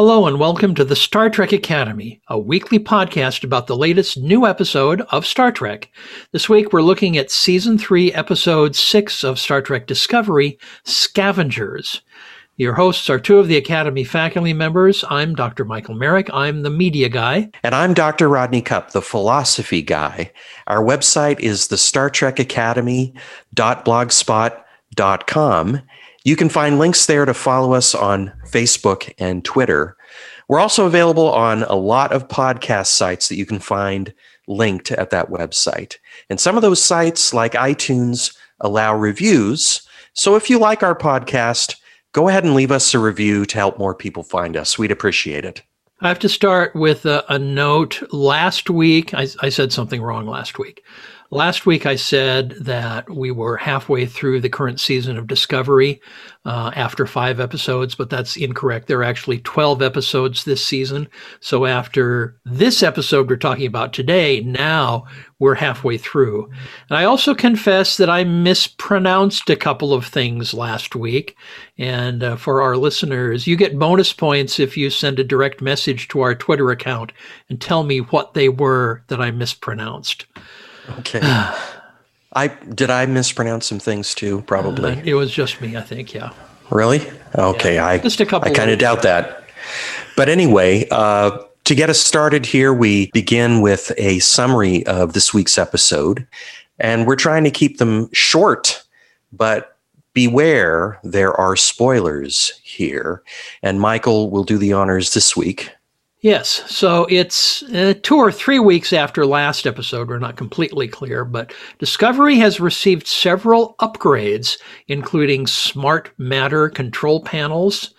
Hello, and welcome to the Star Trek Academy, a weekly podcast about the latest new episode of Star Trek. This week, we're looking at Season 3, Episode 6 of Star Trek Discovery Scavengers. Your hosts are two of the Academy faculty members. I'm Dr. Michael Merrick. I'm the media guy. And I'm Dr. Rodney Cup, the philosophy guy. Our website is the Star Trek Academy.blogspot.com. You can find links there to follow us on Facebook and Twitter. We're also available on a lot of podcast sites that you can find linked at that website. And some of those sites, like iTunes, allow reviews. So if you like our podcast, go ahead and leave us a review to help more people find us. We'd appreciate it. I have to start with a, a note. Last week, I, I said something wrong last week. Last week, I said that we were halfway through the current season of Discovery uh, after five episodes, but that's incorrect. There are actually 12 episodes this season. So after this episode we're talking about today, now we're halfway through. And I also confess that I mispronounced a couple of things last week. And uh, for our listeners, you get bonus points if you send a direct message to our Twitter account and tell me what they were that I mispronounced. Okay. I did I mispronounce some things too? Probably. Uh, it was just me, I think. Yeah. Really? Okay. Yeah. I just a couple. I kind of doubt that. But anyway, uh, to get us started here, we begin with a summary of this week's episode, and we're trying to keep them short, but beware there are spoilers here. And Michael will do the honors this week. Yes. So it's uh, two or three weeks after last episode. We're not completely clear, but Discovery has received several upgrades, including smart matter control panels.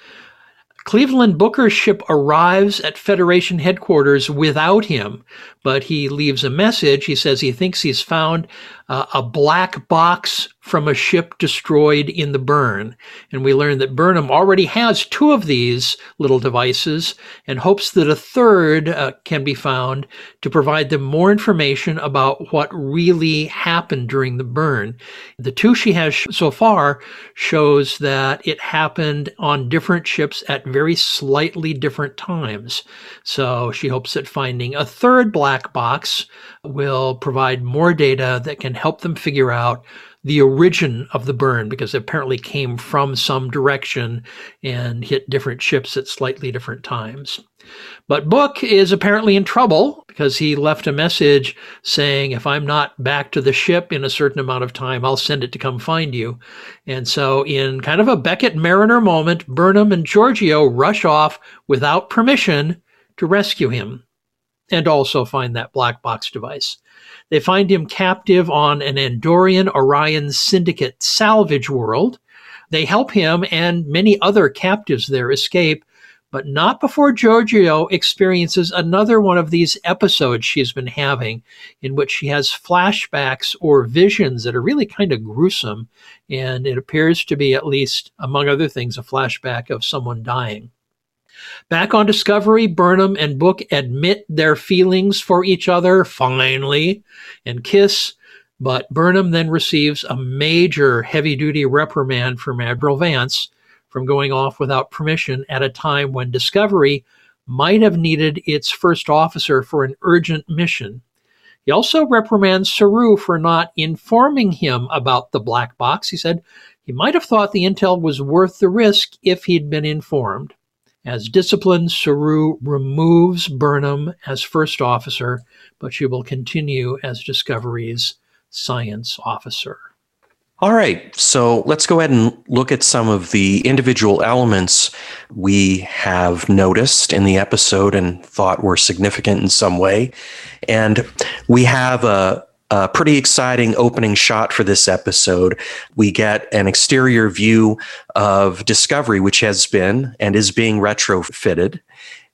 Cleveland Booker's ship arrives at Federation headquarters without him, but he leaves a message. He says he thinks he's found uh, a black box from a ship destroyed in the burn. And we learn that Burnham already has two of these little devices and hopes that a third uh, can be found to provide them more information about what really happened during the burn. The two she has so far shows that it happened on different ships at very slightly different times. So she hopes that finding a third black box will provide more data that can help them figure out the origin of the burn because it apparently came from some direction and hit different ships at slightly different times. But Book is apparently in trouble because he left a message saying, if I'm not back to the ship in a certain amount of time, I'll send it to come find you. And so, in kind of a Beckett Mariner moment, Burnham and Georgiou rush off without permission to rescue him and also find that black box device. They find him captive on an Andorian Orion Syndicate salvage world. They help him and many other captives there escape, but not before Georgiou experiences another one of these episodes she's been having, in which she has flashbacks or visions that are really kind of gruesome. And it appears to be, at least among other things, a flashback of someone dying. Back on Discovery, Burnham and Book admit their feelings for each other finally and kiss, but Burnham then receives a major heavy duty reprimand from Admiral Vance from going off without permission at a time when Discovery might have needed its first officer for an urgent mission. He also reprimands Saru for not informing him about the black box. He said he might have thought the intel was worth the risk if he'd been informed. As discipline, Saru removes Burnham as first officer, but she will continue as Discovery's science officer. All right, so let's go ahead and look at some of the individual elements we have noticed in the episode and thought were significant in some way. And we have a, a pretty exciting opening shot for this episode. We get an exterior view of Discovery, which has been and is being retrofitted.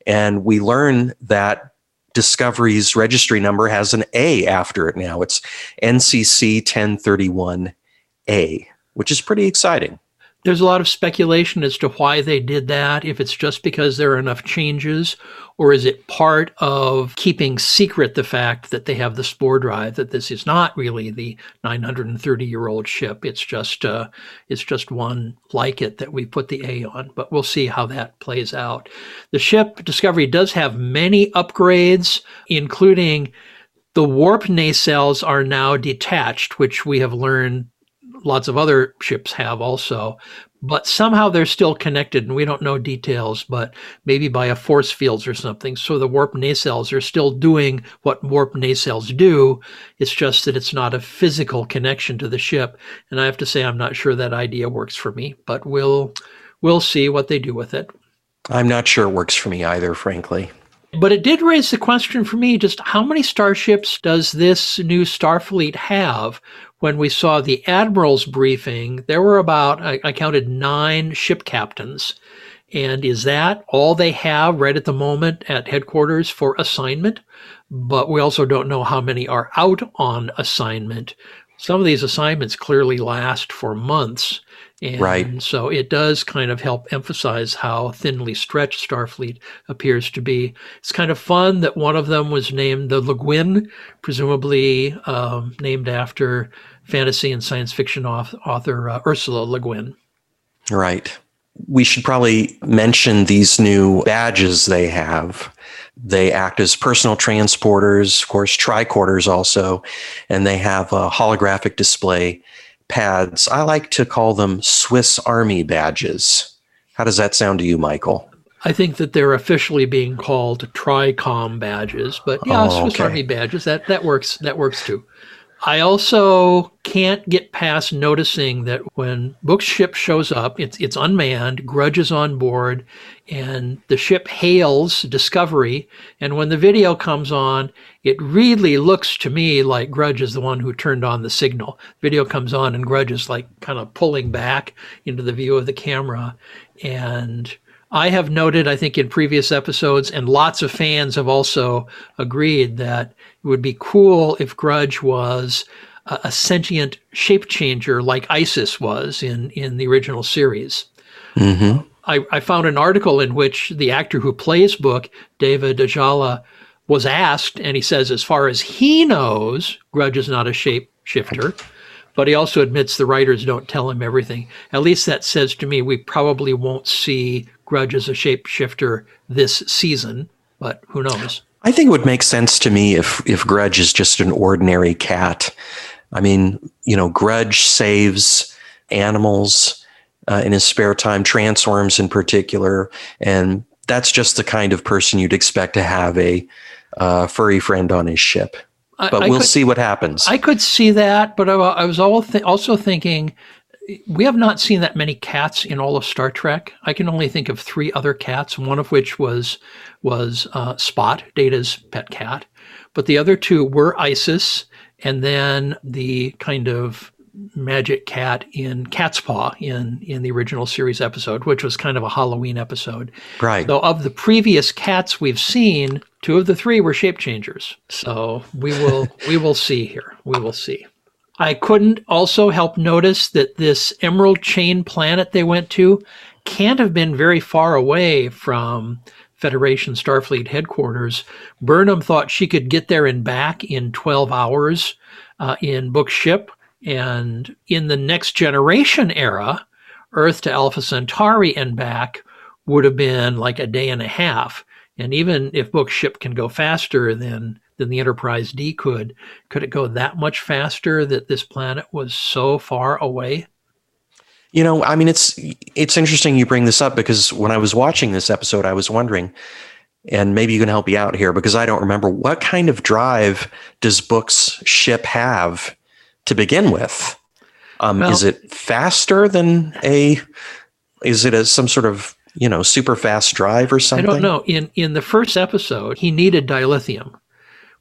And we learn that Discovery's registry number has an A after it now. It's NCC 1031A, which is pretty exciting. There's a lot of speculation as to why they did that, if it's just because there are enough changes, or is it part of keeping secret the fact that they have the spore drive, that this is not really the 930 year old ship. It's just, uh, it's just one like it that we put the A on, but we'll see how that plays out. The ship Discovery does have many upgrades, including the warp nacelles are now detached, which we have learned lots of other ships have also. But somehow they're still connected, and we don't know details, but maybe by a force fields or something. So the warp nacelles are still doing what warp nacelles do. It's just that it's not a physical connection to the ship. And I have to say, I'm not sure that idea works for me, but we'll we'll see what they do with it. I'm not sure it works for me either, frankly. But it did raise the question for me just how many starships does this new Starfleet have? When we saw the Admiral's briefing, there were about, I, I counted nine ship captains. And is that all they have right at the moment at headquarters for assignment? But we also don't know how many are out on assignment. Some of these assignments clearly last for months. And Right. so it does kind of help emphasize how thinly stretched Starfleet appears to be. It's kind of fun that one of them was named the Le Guin, presumably um, named after fantasy and science fiction author uh, Ursula Le Guin. Right. We should probably mention these new badges they have. They act as personal transporters, of course, tricorders also, and they have a holographic display pads. I like to call them Swiss Army badges. How does that sound to you, Michael? I think that they're officially being called TRICOM badges, but yeah, Oh, Swiss okay. Army badges that that works. That works too. I also can't get past noticing that when Book's ship shows up, it's it's unmanned, Grudge is on board, and the ship hails Discovery. And when the video comes on, it really looks to me like Grudge is the one who turned on the signal. Video comes on, and Grudge is like kind of pulling back into the view of the camera, and I have noted, I think, in previous episodes, and lots of fans have also agreed that it would be cool if Grudge was a, a sentient shape changer like Isis was in, in the original series. hmm I, I found an article in which the actor who plays Book, David Ajala, was asked, and he says, as far as he knows, Grudge is not a shape shifter. But he also admits the writers don't tell him everything. At least that says to me we probably won't see Grudge as a shapeshifter this season, but who knows? I think it would make sense to me if if Grudge is just an ordinary cat. I mean, you know, Grudge saves animals uh, in his spare time, trance worms in particular, and that's just the kind of person you'd expect to have a uh, furry friend on his ship. I- But I we'll could- see what happens. I could see that, but I, I was all th- also thinking we have not seen that many cats in all of Star Trek. I can only think of three other cats, one of which was was uh, Spot, Data's pet cat, but the other two were Isis, and then the kind of magic cat in Cat's Paw in in the original series episode, which was kind of a Halloween episode. right. Though of the previous cats we've seen, two of the three were shape changers. So we will we will see here. We will see. I couldn't also help notice that this Emerald Chain planet they went to can't have been very far away from Federation Starfleet headquarters. Burnham thought she could get there and back in 12 hours uh, in book ship. And in the next generation era, Earth to Alpha Centauri and back would have been like a day and a half. And even if book ship can go faster than than the Enterprise D could, could it go that much faster that this planet was so far away? You know, I mean, it's it's interesting you bring this up because when I was watching this episode, I was wondering, and maybe you can help me out here because I don't remember what kind of drive does Book's ship have to begin with. Um, Well- is it faster than a? Is it a some sort of you know super fast drive or something? I don't know. In in the first episode, he needed dilithium,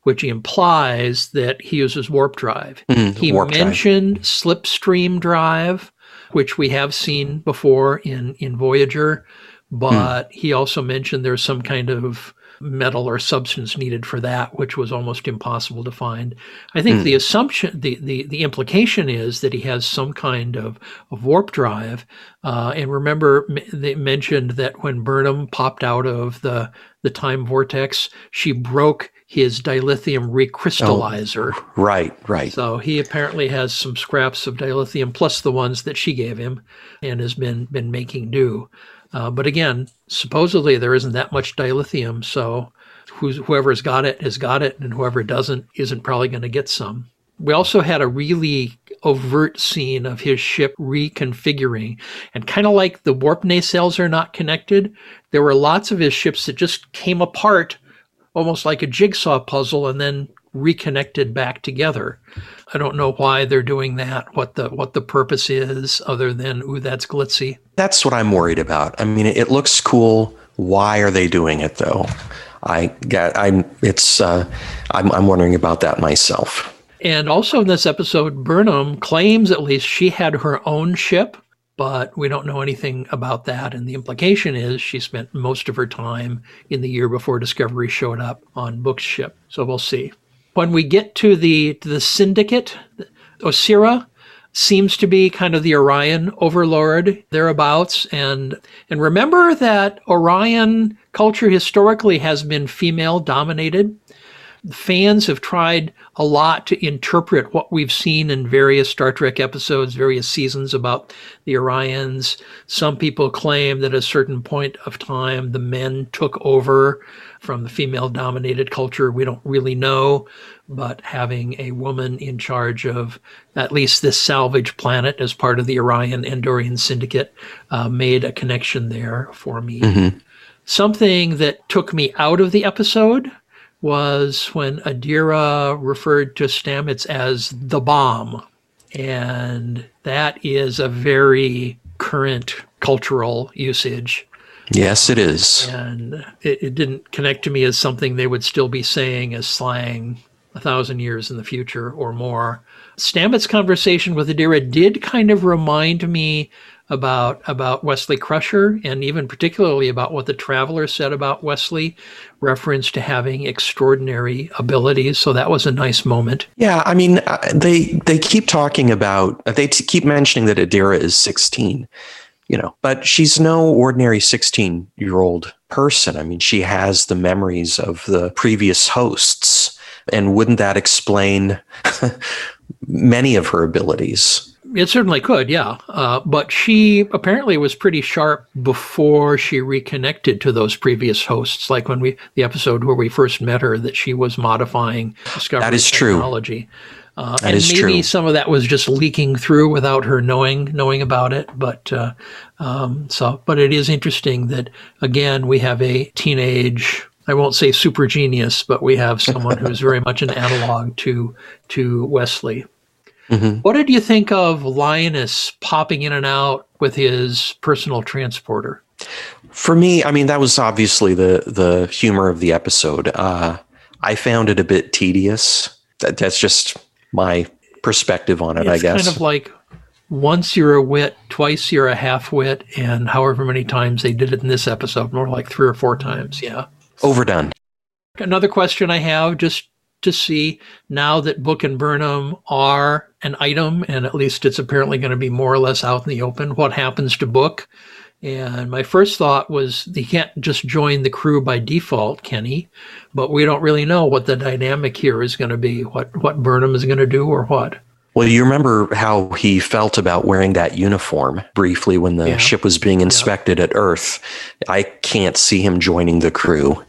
which implies that he uses warp drive. Mm, He warp drive. mentioned slipstream drive, which we have seen before in, in Voyager, but he also mentioned there's some kind of metal or substance needed for that, which was almost impossible to find. I think mm. the assumption, the, the, the implication is that he has some kind of, of warp drive. Uh, and remember, they mentioned that when Burnham popped out of the, the time vortex, she broke his dilithium recrystallizer. Oh, right, right. So he apparently has some scraps of dilithium plus the ones that she gave him and has been, been making do. Uh, but again, supposedly there isn't that much dilithium, so whoever's got it has got it, and whoever doesn't isn't probably going to get some. We also had a really overt scene of his ship reconfiguring, and kind of like the warp nacelles are not connected, there were lots of his ships that just came apart almost like a jigsaw puzzle and then reconnected back together. I don't know why they're doing that, what the what the purpose is other than ooh that's glitzy. That's what I'm worried about. I mean it looks cool. Why are they doing it though? I got I'm it's uh I'm I'm wondering about that myself. And also in this episode Burnham claims at least she had her own ship but we don't know anything about that. And the implication is she spent most of her time in the year before Discovery showed up on Book's ship. So we'll see. When we get to the the syndicate, Osyraa seems to be kind of the Orion overlord thereabouts. And and remember that Orion culture historically has been female dominated fans have tried a lot to interpret what we've seen in various Star Trek episodes, various seasons about the Orions. Some people claim that at a certain point of time, the men took over from the female dominated culture. We don't really know, but having a woman in charge of at least this salvage planet as part of the Orion Andorian Syndicate uh, made a connection there for me. Mm-hmm. Something that took me out of the episode was when Adira referred to Stamets as the bomb. And that is a very current cultural usage. Yes, it is. And it, it, didn't connect to me as something they would still be saying as slang a thousand years in the future or more. Stamets' conversation with Adira did kind of remind me about about Wesley Crusher and even particularly about what the traveler said about Wesley, reference to having extraordinary abilities. So that was a nice moment. Yeah, I mean, uh, they they keep talking about they t- keep mentioning that Adira is 16, you know, but she's no ordinary 16 year old person. I mean, she has the memories of the previous hosts, and wouldn't that explain many of her abilities? It certainly could, yeah. Uh, but she apparently was pretty sharp before she reconnected to those previous hosts, like when we the episode where we first met her, that she was modifying discovery that is technology. True. Uh, and maybe true. some of that was just leaking through without her knowing knowing about it. But uh, um, so, but it is interesting that again we have a teenage I won't say super genius, but we have someone who's very much an analog to to Wesley. Mm-hmm. What did you think of Linus popping in and out with his personal transporter? For me, I mean, that was obviously the the humor of the episode. Uh, I found it a bit tedious. That, that's just my perspective on it, it's I guess. It's kind of like once you're a wit, twice you're a half wit, and however many times they did it in this episode, more like three or four times. Yeah. Overdone. Another question I have, just to see now that Book and Burnham are an item, and at least it's apparently going to be more or less out in the open. What happens to Book? And my first thought was he can't just join the crew by default, can he? But we don't really know what the dynamic here is going to be, what, what Burnham is going to do or what. Well, you remember how he felt about wearing that uniform briefly when the yeah. ship was being inspected yeah. at Earth. I can't see him joining the crew,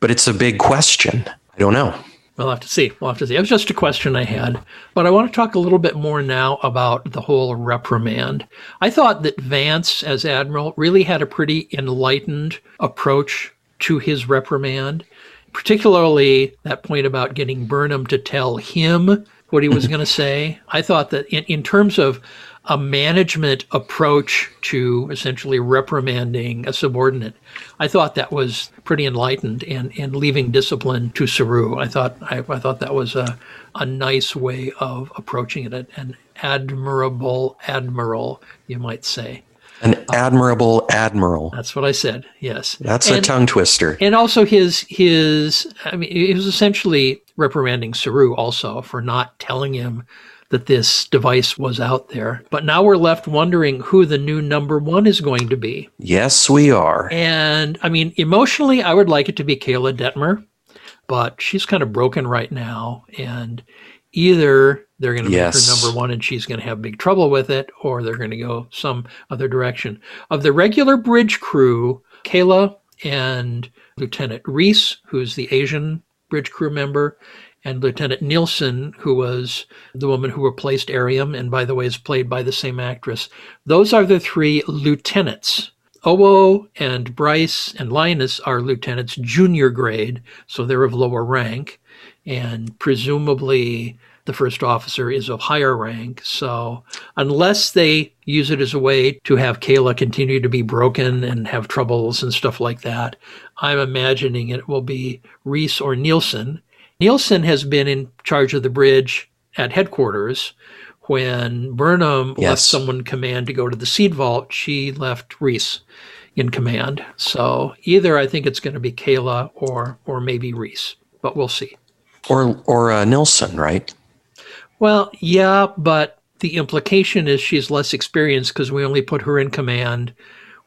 but it's a big question. I don't know. We'll have to see. We'll have to see. It was just a question I had. But I want to talk a little bit more now about the whole reprimand. I thought that Vance, as Admiral, really had a pretty enlightened approach to his reprimand, particularly that point about getting Burnham to tell him what he was going to say. I thought that in, in terms of a management approach to essentially reprimanding a subordinate. I thought that was pretty enlightened and, and leaving discipline to Saru. I thought I, I thought that was a, a nice way of approaching it, an admirable admiral, you might say. An admirable admiral. That's what I said. Yes. That's and, a tongue twister. And also his his I mean he was essentially reprimanding Saru also for not telling him that this device was out there. But now we're left wondering who the new number one is going to be. Yes, we are. And I mean, emotionally, I would like it to be Keyla Detmer, but she's kind of broken right now. And either they're going to yes. make her number one and she's going to have big trouble with it, or they're going to go some other direction. Of the regular bridge crew, Keyla and Lieutenant Rhys, who's the Asian bridge crew member, and Lieutenant Nilsson, who was the woman who replaced Airiam, and by the way, is played by the same actress. Those are the three lieutenants. Owo and Bryce and Linus are lieutenants junior grade, so they're of lower rank, and presumably the first officer is of higher rank. So unless they use it as a way to have Keyla continue to be broken and have troubles and stuff like that, I'm imagining it will be Rhys or Nilsson Nilsson has been in charge of the bridge at headquarters. When Burnham yes. left someone command to go to the seed vault, she left Rhys in command. So either I think it's going to be Keyla or or maybe Rhys, but we'll see. Or or uh, Nilsson, right? Well, yeah, but the implication is she's less experienced because we only put her in command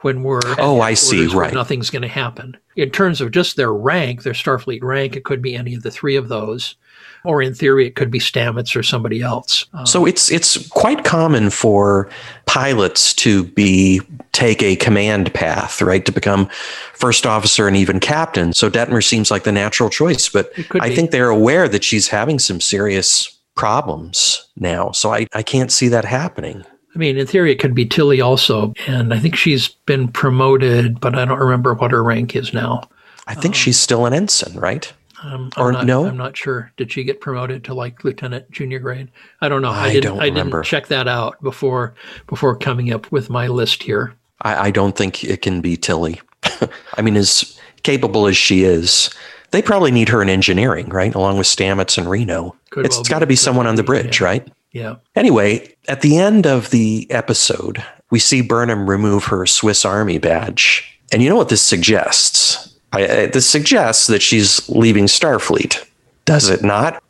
when we're oh I see right. nothing's going to happen. In terms of just their rank their Starfleet rank it could be any of the three of those or in theory it could be Stamets or somebody else. Um, so it's it's quite common for pilots to be take a command path right to become first officer and even captain. So Detmer seems like the natural choice but I be. think they're aware that she's having some serious problems now. So I, I can't see that happening I mean, in theory, it could be Tilly also. And I think she's been promoted, but I don't remember what her rank is now. I think um, she's still an ensign, right? Um, or not, no? I'm not sure. Did she get promoted to like lieutenant junior grade? I don't know. I, I didn't. I didn't check that out before before coming up with my list here. I, I don't think it can be Tilly. I mean, as capable as she is, they probably need her in engineering, right? Along with Stamets and Reno. Could it's well got to be someone on the bridge, yeah. right? Yeah. Anyway, at the end of the episode, we see Burnham remove her Swiss Army badge. And you know what this suggests? I, I, this suggests that she's leaving Starfleet. Does it not?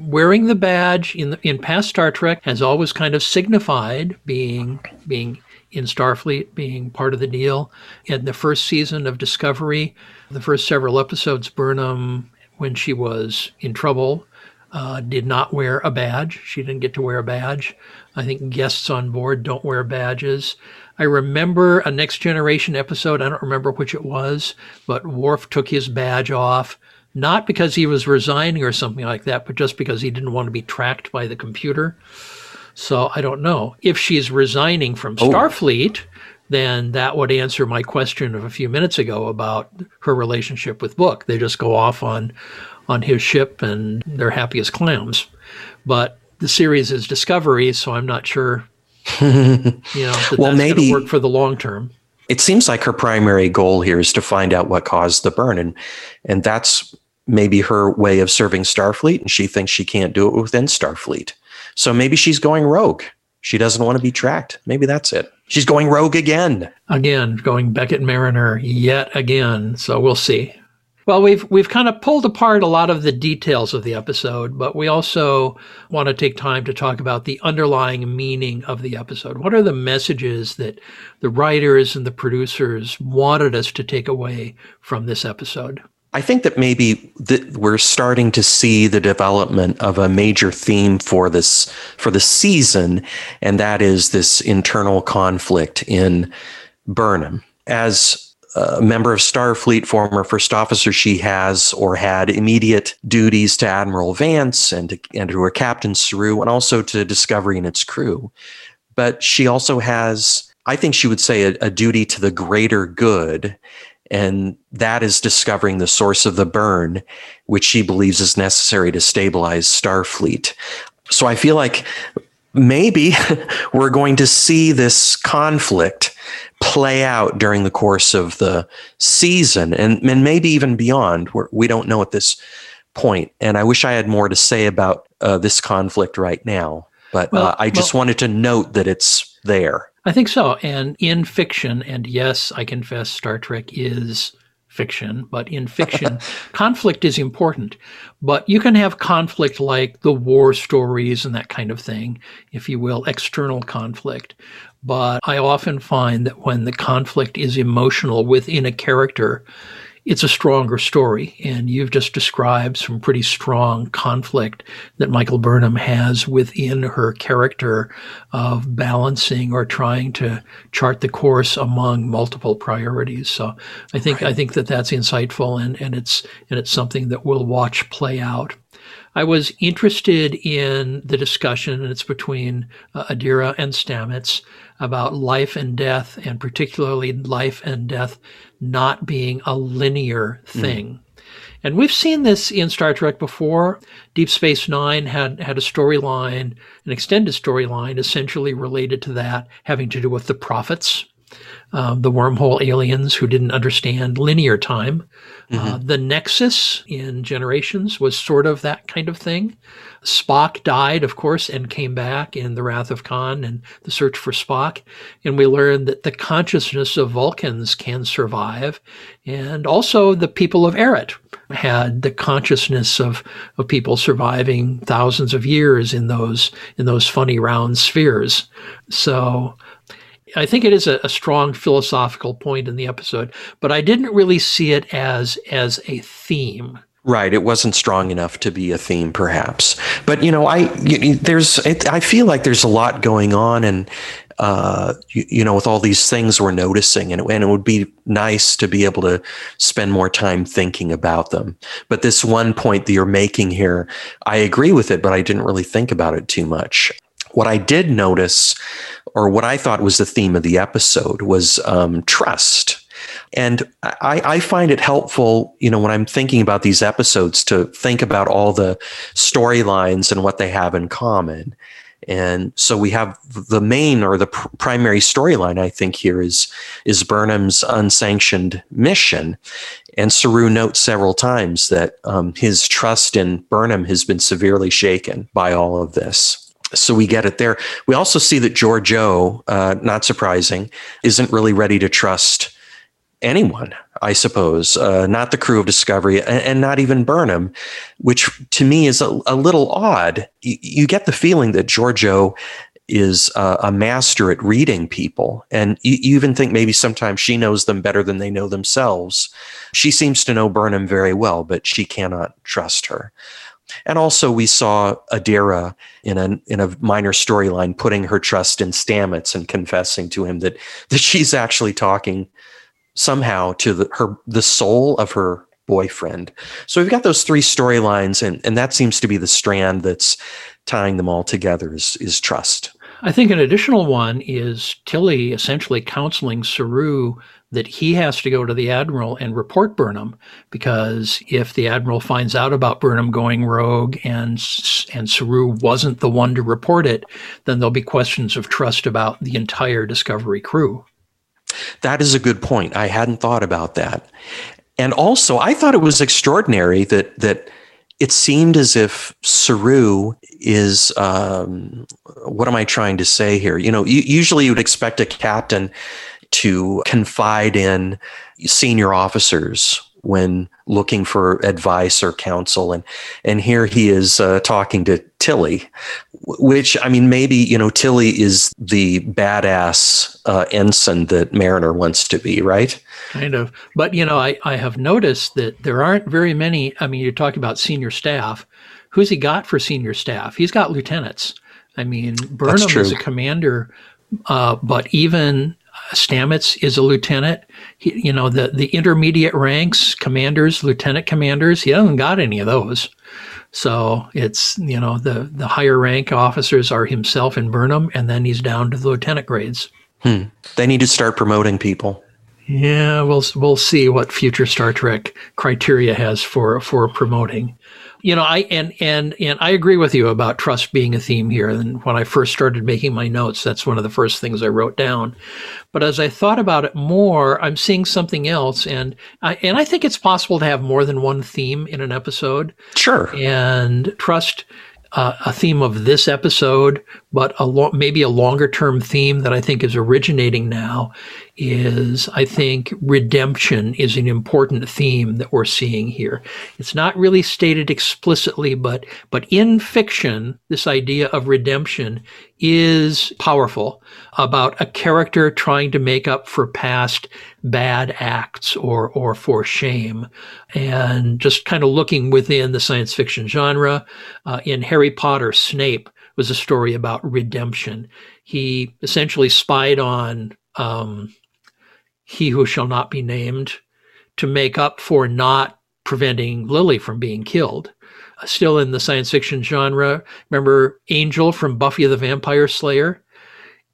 Wearing the badge in the, in past Star Trek has always kind of signified being being in Starfleet, being part of the deal. In the first season of Discovery, the first several episodes, Burnham, when she was in trouble, uh, did not wear a badge. She didn't get to wear a badge. I think guests on board don't wear badges. I remember a Next Generation episode, I don't remember which it was, but Worf took his badge off, not because he was resigning or something like that, but just because he didn't want to be tracked by the computer. So I don't know. If she's resigning from oh. Starfleet, then that would answer my question of a few minutes ago about her relationship with Book. They just go off on on his ship and they're happy as clams. But the series is Discovery, so I'm not sure. you know, that well, that's maybe work for the long term. It seems like her primary goal here is to find out what caused the burn, and and that's maybe her way of serving Starfleet, and she thinks she can't do it within Starfleet. So maybe she's going rogue. She doesn't want to be tracked. Maybe that's it. She's going rogue again. Again, going Beckett Mariner yet again. So we'll see. Well, we've we've kind of pulled apart a lot of the details of the episode, but we also want to take time to talk about the underlying meaning of the episode. What are the messages that the writers and the producers wanted us to take away from this episode? I think that maybe that we're starting to see the development of a major theme for this for the season, and that is this internal conflict in Burnham. As a member of Starfleet, former first officer, she has or had immediate duties to Admiral Vance and to, and to her captain Saru, and also to Discovery and its crew. But she also has, I think she would say, a, a duty to the greater good, and that is discovering the source of the burn, which she believes is necessary to stabilize Starfleet. So I feel like maybe we're going to see this conflict play out during the course of the season and, and maybe even beyond. We're, we do not know at this point. And I wish I had more to say about uh, this conflict right now. But well, uh, I just well, wanted to note that it's there. I think so. And in fiction, and yes, I confess Star Trek is fiction, but in fiction, conflict is important. But you can have conflict like the war stories and that kind of thing, if you will, external conflict. But I often find that when the conflict is emotional within a character, it's a stronger story. And you've just described some pretty strong conflict that Michael Burnham has within her character of balancing or trying to chart the course among multiple priorities. So I think right. I think that that's insightful and, and it's and it's something that we'll watch play out. I was interested in the discussion, and it's between uh, Adira and Stamets, about life and death, and particularly life and death not being a linear hmm. thing. Mm. And we've seen this in Star Trek before. Deep Space Nine had, had a storyline, an extended storyline, essentially related to that, having to do with the prophets, um, the wormhole aliens who didn't understand linear time. Uh, mm-hmm. Uh, the Nexus in Generations was sort of that kind of thing. Spock died, of course, and came back in The Wrath of Khan and The Search for Spock. And we learned that the consciousness of Vulcans can survive. And also the people of Arret had the consciousness of, of people surviving thousands of years in those in those funny round spheres. So I think it is a, a, strong philosophical point in the episode, but I didn't really see it as as a theme. Right, it wasn't strong enough to be a theme, perhaps. But you know, I there's it, I feel like there's a lot going on, and uh, you, you, know, with all these things we're noticing, and, and it would be nice to be able to spend more time thinking about them. But this one point that you're making here, I agree with it, but I didn't really think about it too much. What I did notice, or what I thought was the theme of the episode, was um, trust and I, I, find it helpful, you know, when I'm thinking about these episodes to think about all the storylines and what they have in common. And so we have the main or the pr- primary storyline, I think, here is, is Burnham's unsanctioned mission. And Saru notes several times that um, his trust in Burnham has been severely shaken by all of this so we get it there. We also see that Georgiou, uh, not surprising, isn't really ready to trust anyone, I suppose, uh, not the crew of Discovery and, and, not even Burnham, which to me is a, a little odd. You, you, get the feeling that Georgiou is uh, a master at reading people. And you, even think maybe sometimes she knows them better than they know themselves. She seems to know Burnham very well, but she cannot trust her. And also, we saw Adira in a in a minor storyline putting her trust in Stamets and confessing to him that that she's actually talking somehow to the, her the soul of her boyfriend. So we've got those three storylines, and and that seems to be the strand that's tying them all together is is trust. I think an additional one is Tilly essentially counseling Saru that he has to go to the admiral and report Burnham because if the admiral finds out about Burnham going rogue and and Saru wasn't the one to report it, then there'll be questions of trust about the entire Discovery crew. That is a good point. I hadn't thought about that. And also, I thought it was extraordinary that that it seemed as if Saru is um, what am I trying to say here? You know, usually you would expect a captain to confide in senior officers when looking for advice or counsel. And and here he is uh, talking to Tilly which I mean maybe you know Tilly is the badass uh, ensign that Mariner wants to be right? Kind of. But you know I I have noticed that there aren't very many I mean you're talking about senior staff. Who's he got for senior staff? He's got lieutenants. I mean Burnham is a commander uh, but even Stamets is a lieutenant. He, you know, the, the intermediate ranks, commanders, lieutenant commanders, he hasn't got any of those. So it's, you know, the, the higher rank officers are himself and Burnham, and then he's down to the lieutenant grades. Hmm. They need to start promoting people. Yeah, we'll we'll see what future Star Trek criteria has for for promoting you know, I and and and I agree with you about trust being a theme here. And when I first started making my notes, that's one of the first things I wrote down. But as I thought about it more, I'm seeing something else, and I, and I think it's possible to have more than one theme in an episode. Sure. And trust uh, a theme of this episode, but a lo- maybe a longer term theme that I think is originating now is I think redemption is an important theme that we're seeing here. It's not really stated explicitly, but but in fiction, this idea of redemption is powerful about a character trying to make up for past bad acts or or for shame, and just kind of looking within the science fiction genre. Uh, in Harry Potter, Snape was a story about redemption. He essentially spied on um, he who shall not be named to make up for not preventing Lily from being killed. Uh, still in the science fiction genre, remember Angel from Buffy the Vampire Slayer?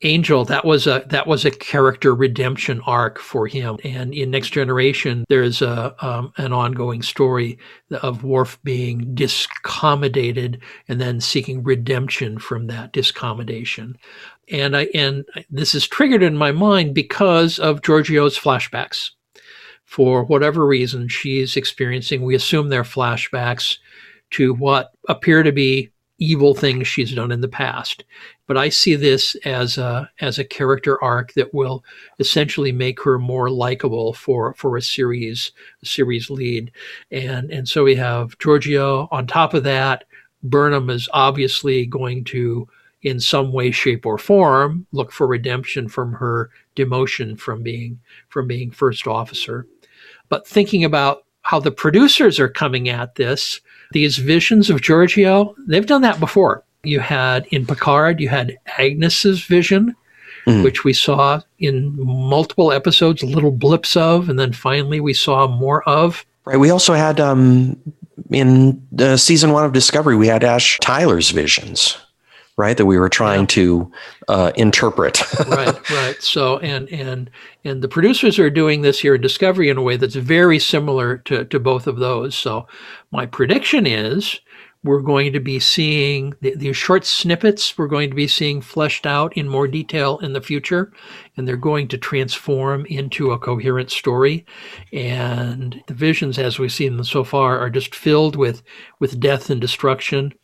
Angel, that was a that was a character redemption arc for him. And in Next Generation, there's a um, an ongoing story of Worf being discommendated and then seeking redemption from that discommendation. And I and this is triggered in my mind because of Georgiou's flashbacks. For whatever reason, she's experiencing. We assume they're flashbacks to what appear to be evil things she's done in the past. But I see this as a as a character arc that will essentially make her more likable for for a series a series lead. And and so we have Georgiou On top of that, Burnham is obviously going to in some way shape or form look for redemption from her demotion from being from being first officer but thinking about how the producers are coming at this these visions of Georgiou they've done that before. You had in Picard, you had Agnes's vision, mm. which we saw in multiple episodes, little blips of, and then finally we saw more of. Right. We also had um, in uh, season one of Discovery, we had Ash Tyler's visions right that we were trying to uh, interpret right right so and and and the producers are doing this here in discovery in a way that's very similar to to both of those so my prediction is we're going to be seeing the, these short snippets we're going to be seeing fleshed out in more detail in the future and they're going to transform into a coherent story. And the visions as we've seen them so far are just filled with with death and destruction.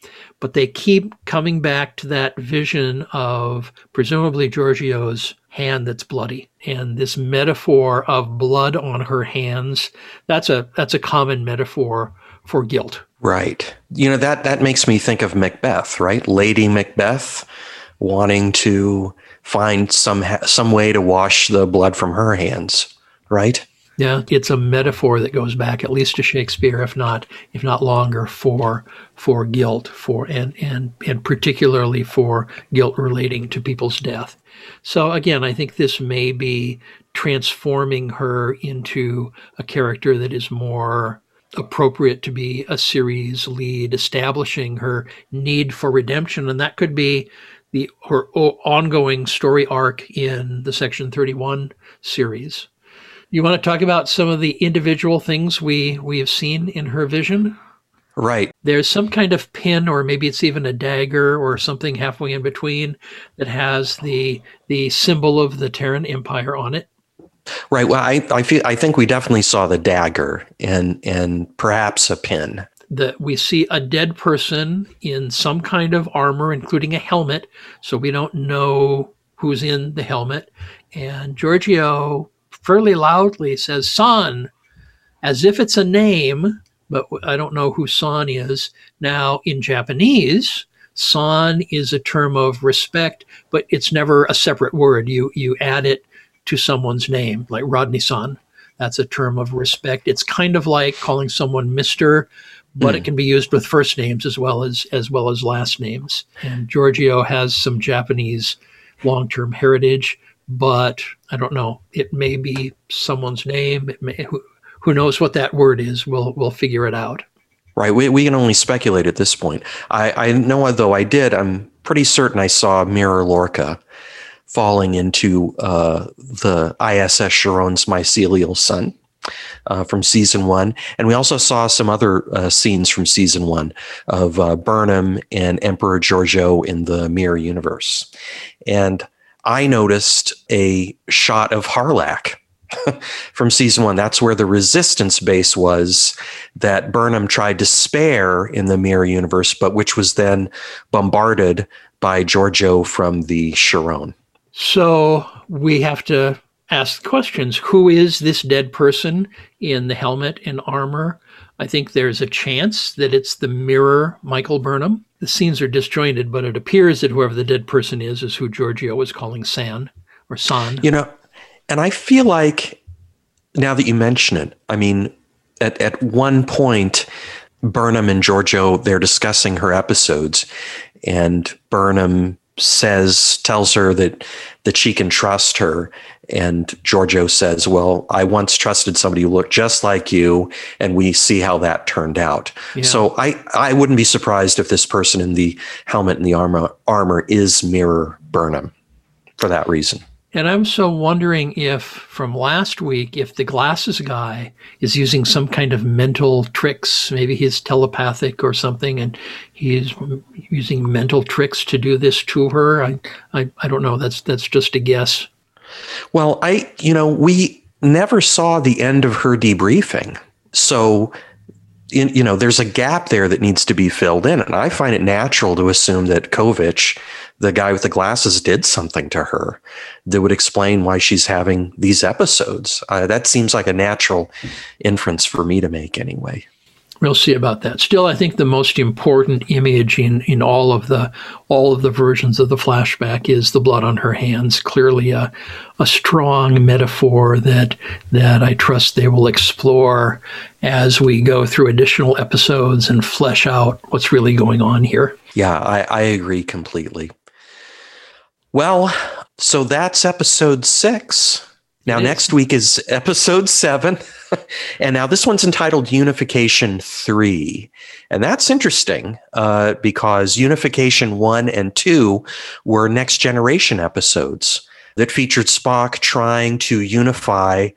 But they keep coming back to that vision of presumably Georgiou's hand that's bloody and this metaphor of blood on her hands. That's a that's a common metaphor for guilt right. You know that that makes me think of macbeth right? Lady macbeth wanting to find some some way to wash the blood from her hands right? Yeah, it's a metaphor that goes back at least to Shakespeare, if not if not longer, for for guilt, for and and and particularly for guilt relating to people's death. So again, I think this may be transforming her into a character that is more appropriate to be a series lead, establishing her need for redemption, and that could be the her ongoing story arc in the Section Thirty One series. You want to talk about some of the individual things we we have seen in her vision? Right. There's some kind of pin, or maybe it's even a dagger, or something halfway in between that has the the symbol of the Terran Empire on it. Right. Well, I, I feel I think we definitely saw the dagger and and perhaps a pin. That we see a dead person in some kind of armor, including a helmet, so we don't know who's in the helmet. And Georgiou fairly loudly says San, as if it's a name, but I don't know who San is. Now, in Japanese, San is a term of respect, but it's never a separate word. You you add it to someone's name, like Rodney San. That's a term of respect. It's kind of like calling someone Mister, but mm. it hmm. can be used with first names as well as as well as last names. And Georgiou has some Japanese long-term heritage but I don't know. It may be someone's name. It may, who, who knows what that word is? We'll we'll figure it out. Right. We we can only speculate at this point. I I know though I did. I'm pretty certain I saw Mirror Lorca falling into uh, the ISS Charon's mycelial sun. Uh, from season one. And we also saw some other uh, scenes from season one of uh, Burnham and Emperor Georgiou in the Mirror Universe. And I noticed a shot of Harlak from season one. That's where the resistance base was that Burnham tried to spare in the mirror universe, but which was then bombarded by Georgiou from the Charon. So we have to ask questions. Who is this dead person in the helmet and armor? I think there's a chance that it's the mirror Michael Burnham. The scenes are disjointed, but it appears that whoever the dead person is is who Georgiou was calling San or San. You know, and I feel like now that you mention it, I mean, at, at one point, Burnham and Georgiou, they're discussing her episodes, and Burnham says, tells her that that she can trust her. And Georgiou says, Well, I once trusted somebody who looked just like you, and we see how that turned out. Yeah. So I, I wouldn't be surprised if this person in the helmet and the armor armor is Mirror Burnham for that reason. And I'm so wondering if from last week, if the glasses guy is using some kind of mental tricks, maybe he's telepathic or something, and he's using mental tricks to do this to her. I, I, I don't know. That's that's just a guess. Well, I, you know, we never saw the end of her debriefing, so in, you know, there's a gap there that needs to be filled in, and I find it natural to assume that Kovich the guy with the glasses did something to her that would explain why she's having these episodes. Uh, that seems like a natural inference for me to make anyway. We'll see about that. Still, I think the most important image in, in all of the all of the versions of the flashback is the blood on her hands. Clearly, a, a strong metaphor that that I trust they will explore as we go through additional episodes and flesh out what's really going on here. Yeah, I, I agree completely. Well, so that's episode six. Now, next week is episode seven. and now this one's entitled Unification 3. And that's interesting uh, because Unification 1 and 2 were next generation episodes that featured Spock trying to unify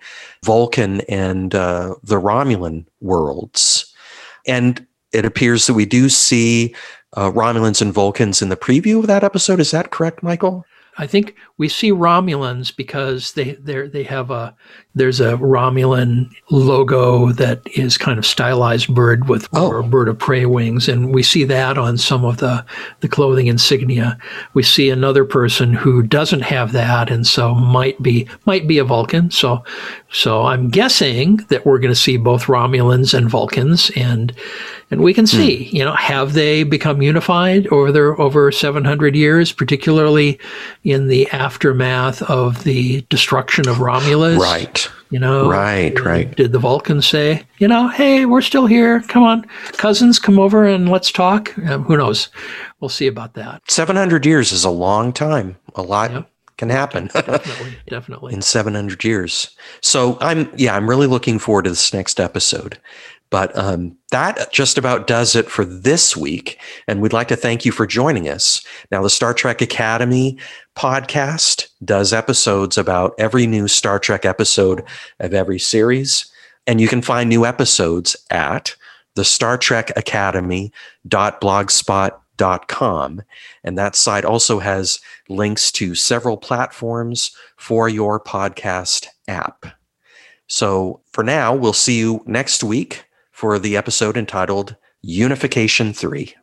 Vulcan and uh, the Romulan worlds. And it appears that we do see uh, Romulans and Vulcans in the preview of that episode. Is that correct, Michael? I think we see Romulans because they they they have a there's a Romulan logo that is kind of stylized bird with oh. or bird of prey wings, and we see that on some of the the clothing insignia. We see another person who doesn't have that, and so might be might be a Vulcan. So so I'm guessing that we're going to see both Romulans and Vulcans, and and we can hmm. see, you know, have they become unified over their over 700 years, particularly in the aftermath of the destruction of Romulus? Right. You know, right, right. Did the Vulcans say, you know, hey, we're still here. Come on, cousins, come over and let's talk? Um, who knows? We'll see about that. 700 years is a long time. A lot yep. can happen. definitely, definitely. In 700 years. So I'm, yeah, I'm really looking forward to this next episode. But um, that just about does it for this week. And we'd like to thank you for joining us. Now, the Star Trek Academy podcast does episodes about every new Star Trek episode of every series. And you can find new episodes at the Star Trek Academy.blogspot.com. And that site also has links to several platforms for your podcast app. So for now, we'll see you next week for the episode entitled Unification 3.